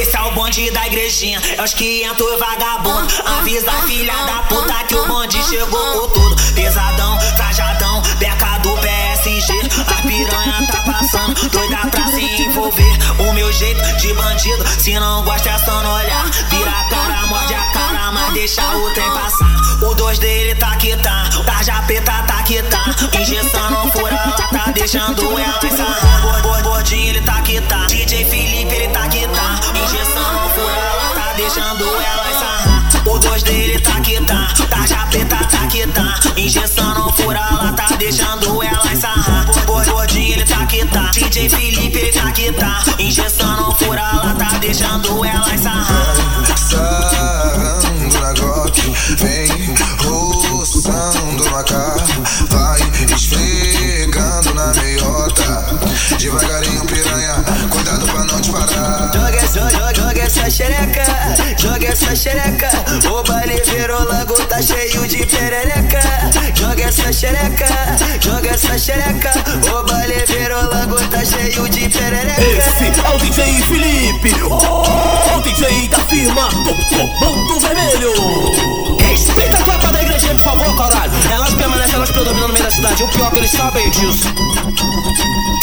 Esse é o bonde da igrejinha, é os que entram vagabundo. Avisa a filha da puta que o bonde chegou com tudo. Pesadão, trajadão, beca do PSG. A piranha tá passando, doida pra se envolver. O meu jeito de bandido, se não gosta é só não olhar. Vira a cara, morde a cara, mas deixa o trem passar. O dois dele tá que tá, tarja preta tá que tá. Injeção não fura, tá deixando dois dele tá que tá, tarja preta tá tá. Injeção não fura, ela tá deixando ela ensarrar. Gordinho ele tá que tá, DJ Felipe ele tá que tá. Injeção não fura, ela tá deixando ela ensarrar. Sarando na Glock, vem roçando na cara, vai esfregando na meiota. Devagarinho, xereca, joga essa xereca. O baile virou lago, tá cheio de perereca. Joga essa xereca, joga essa xereca. O baile virou lago, tá cheio de perereca. Esse é o DJ Felipe, oh, o DJ da firma do Comando Vermelho. Predominam no meio da cidade. O pior que eles sabem disso.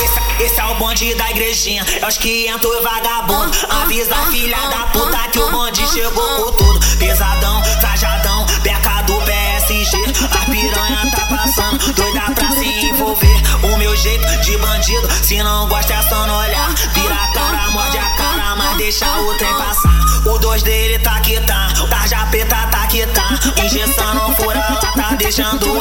Esse, esse é o bonde da igrejinha, é os que entram vagabundo. Avisa a filha da puta que o bonde chegou com tudo. Pesadão, trajadão, beca do PSG. A piranha tá passando, doida pra se envolver. O meu jeito de bandido, se não gosta é só não olhar. Vira a cara, morde a cara, mas deixa o trem passar. O dois dele tá que tá,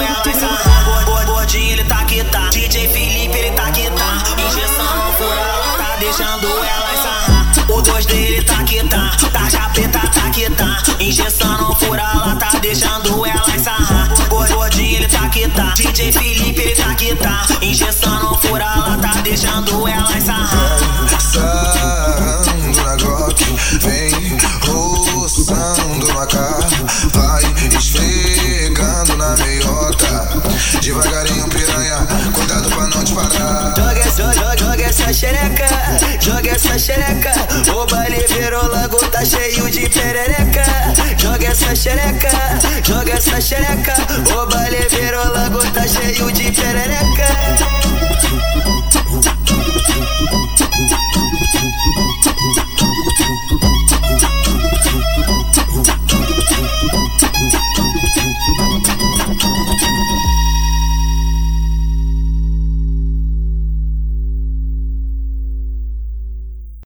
ela ensarrar. Gordinho ele tá que tá, DJ Felipe ele tá que tá. Injeção não fura, ela tá deixando ela ensarrar. O dois dele tá que tá, tarja preta tá que tá. Injeção não fura, ela tá deixando ela ensarrar. Gordinho ele tá que tá, DJ Felipe ele tá que tá. Injeção não fura, ela tá deixando ela ensarrar. Devagarinho, piranha, cuidado pra não te parar. Joga essa, joga, joga essa xereca, joga essa xereca. O baile virou lago, tá cheio de perereca. Joga essa xereca, joga essa xereca. O baile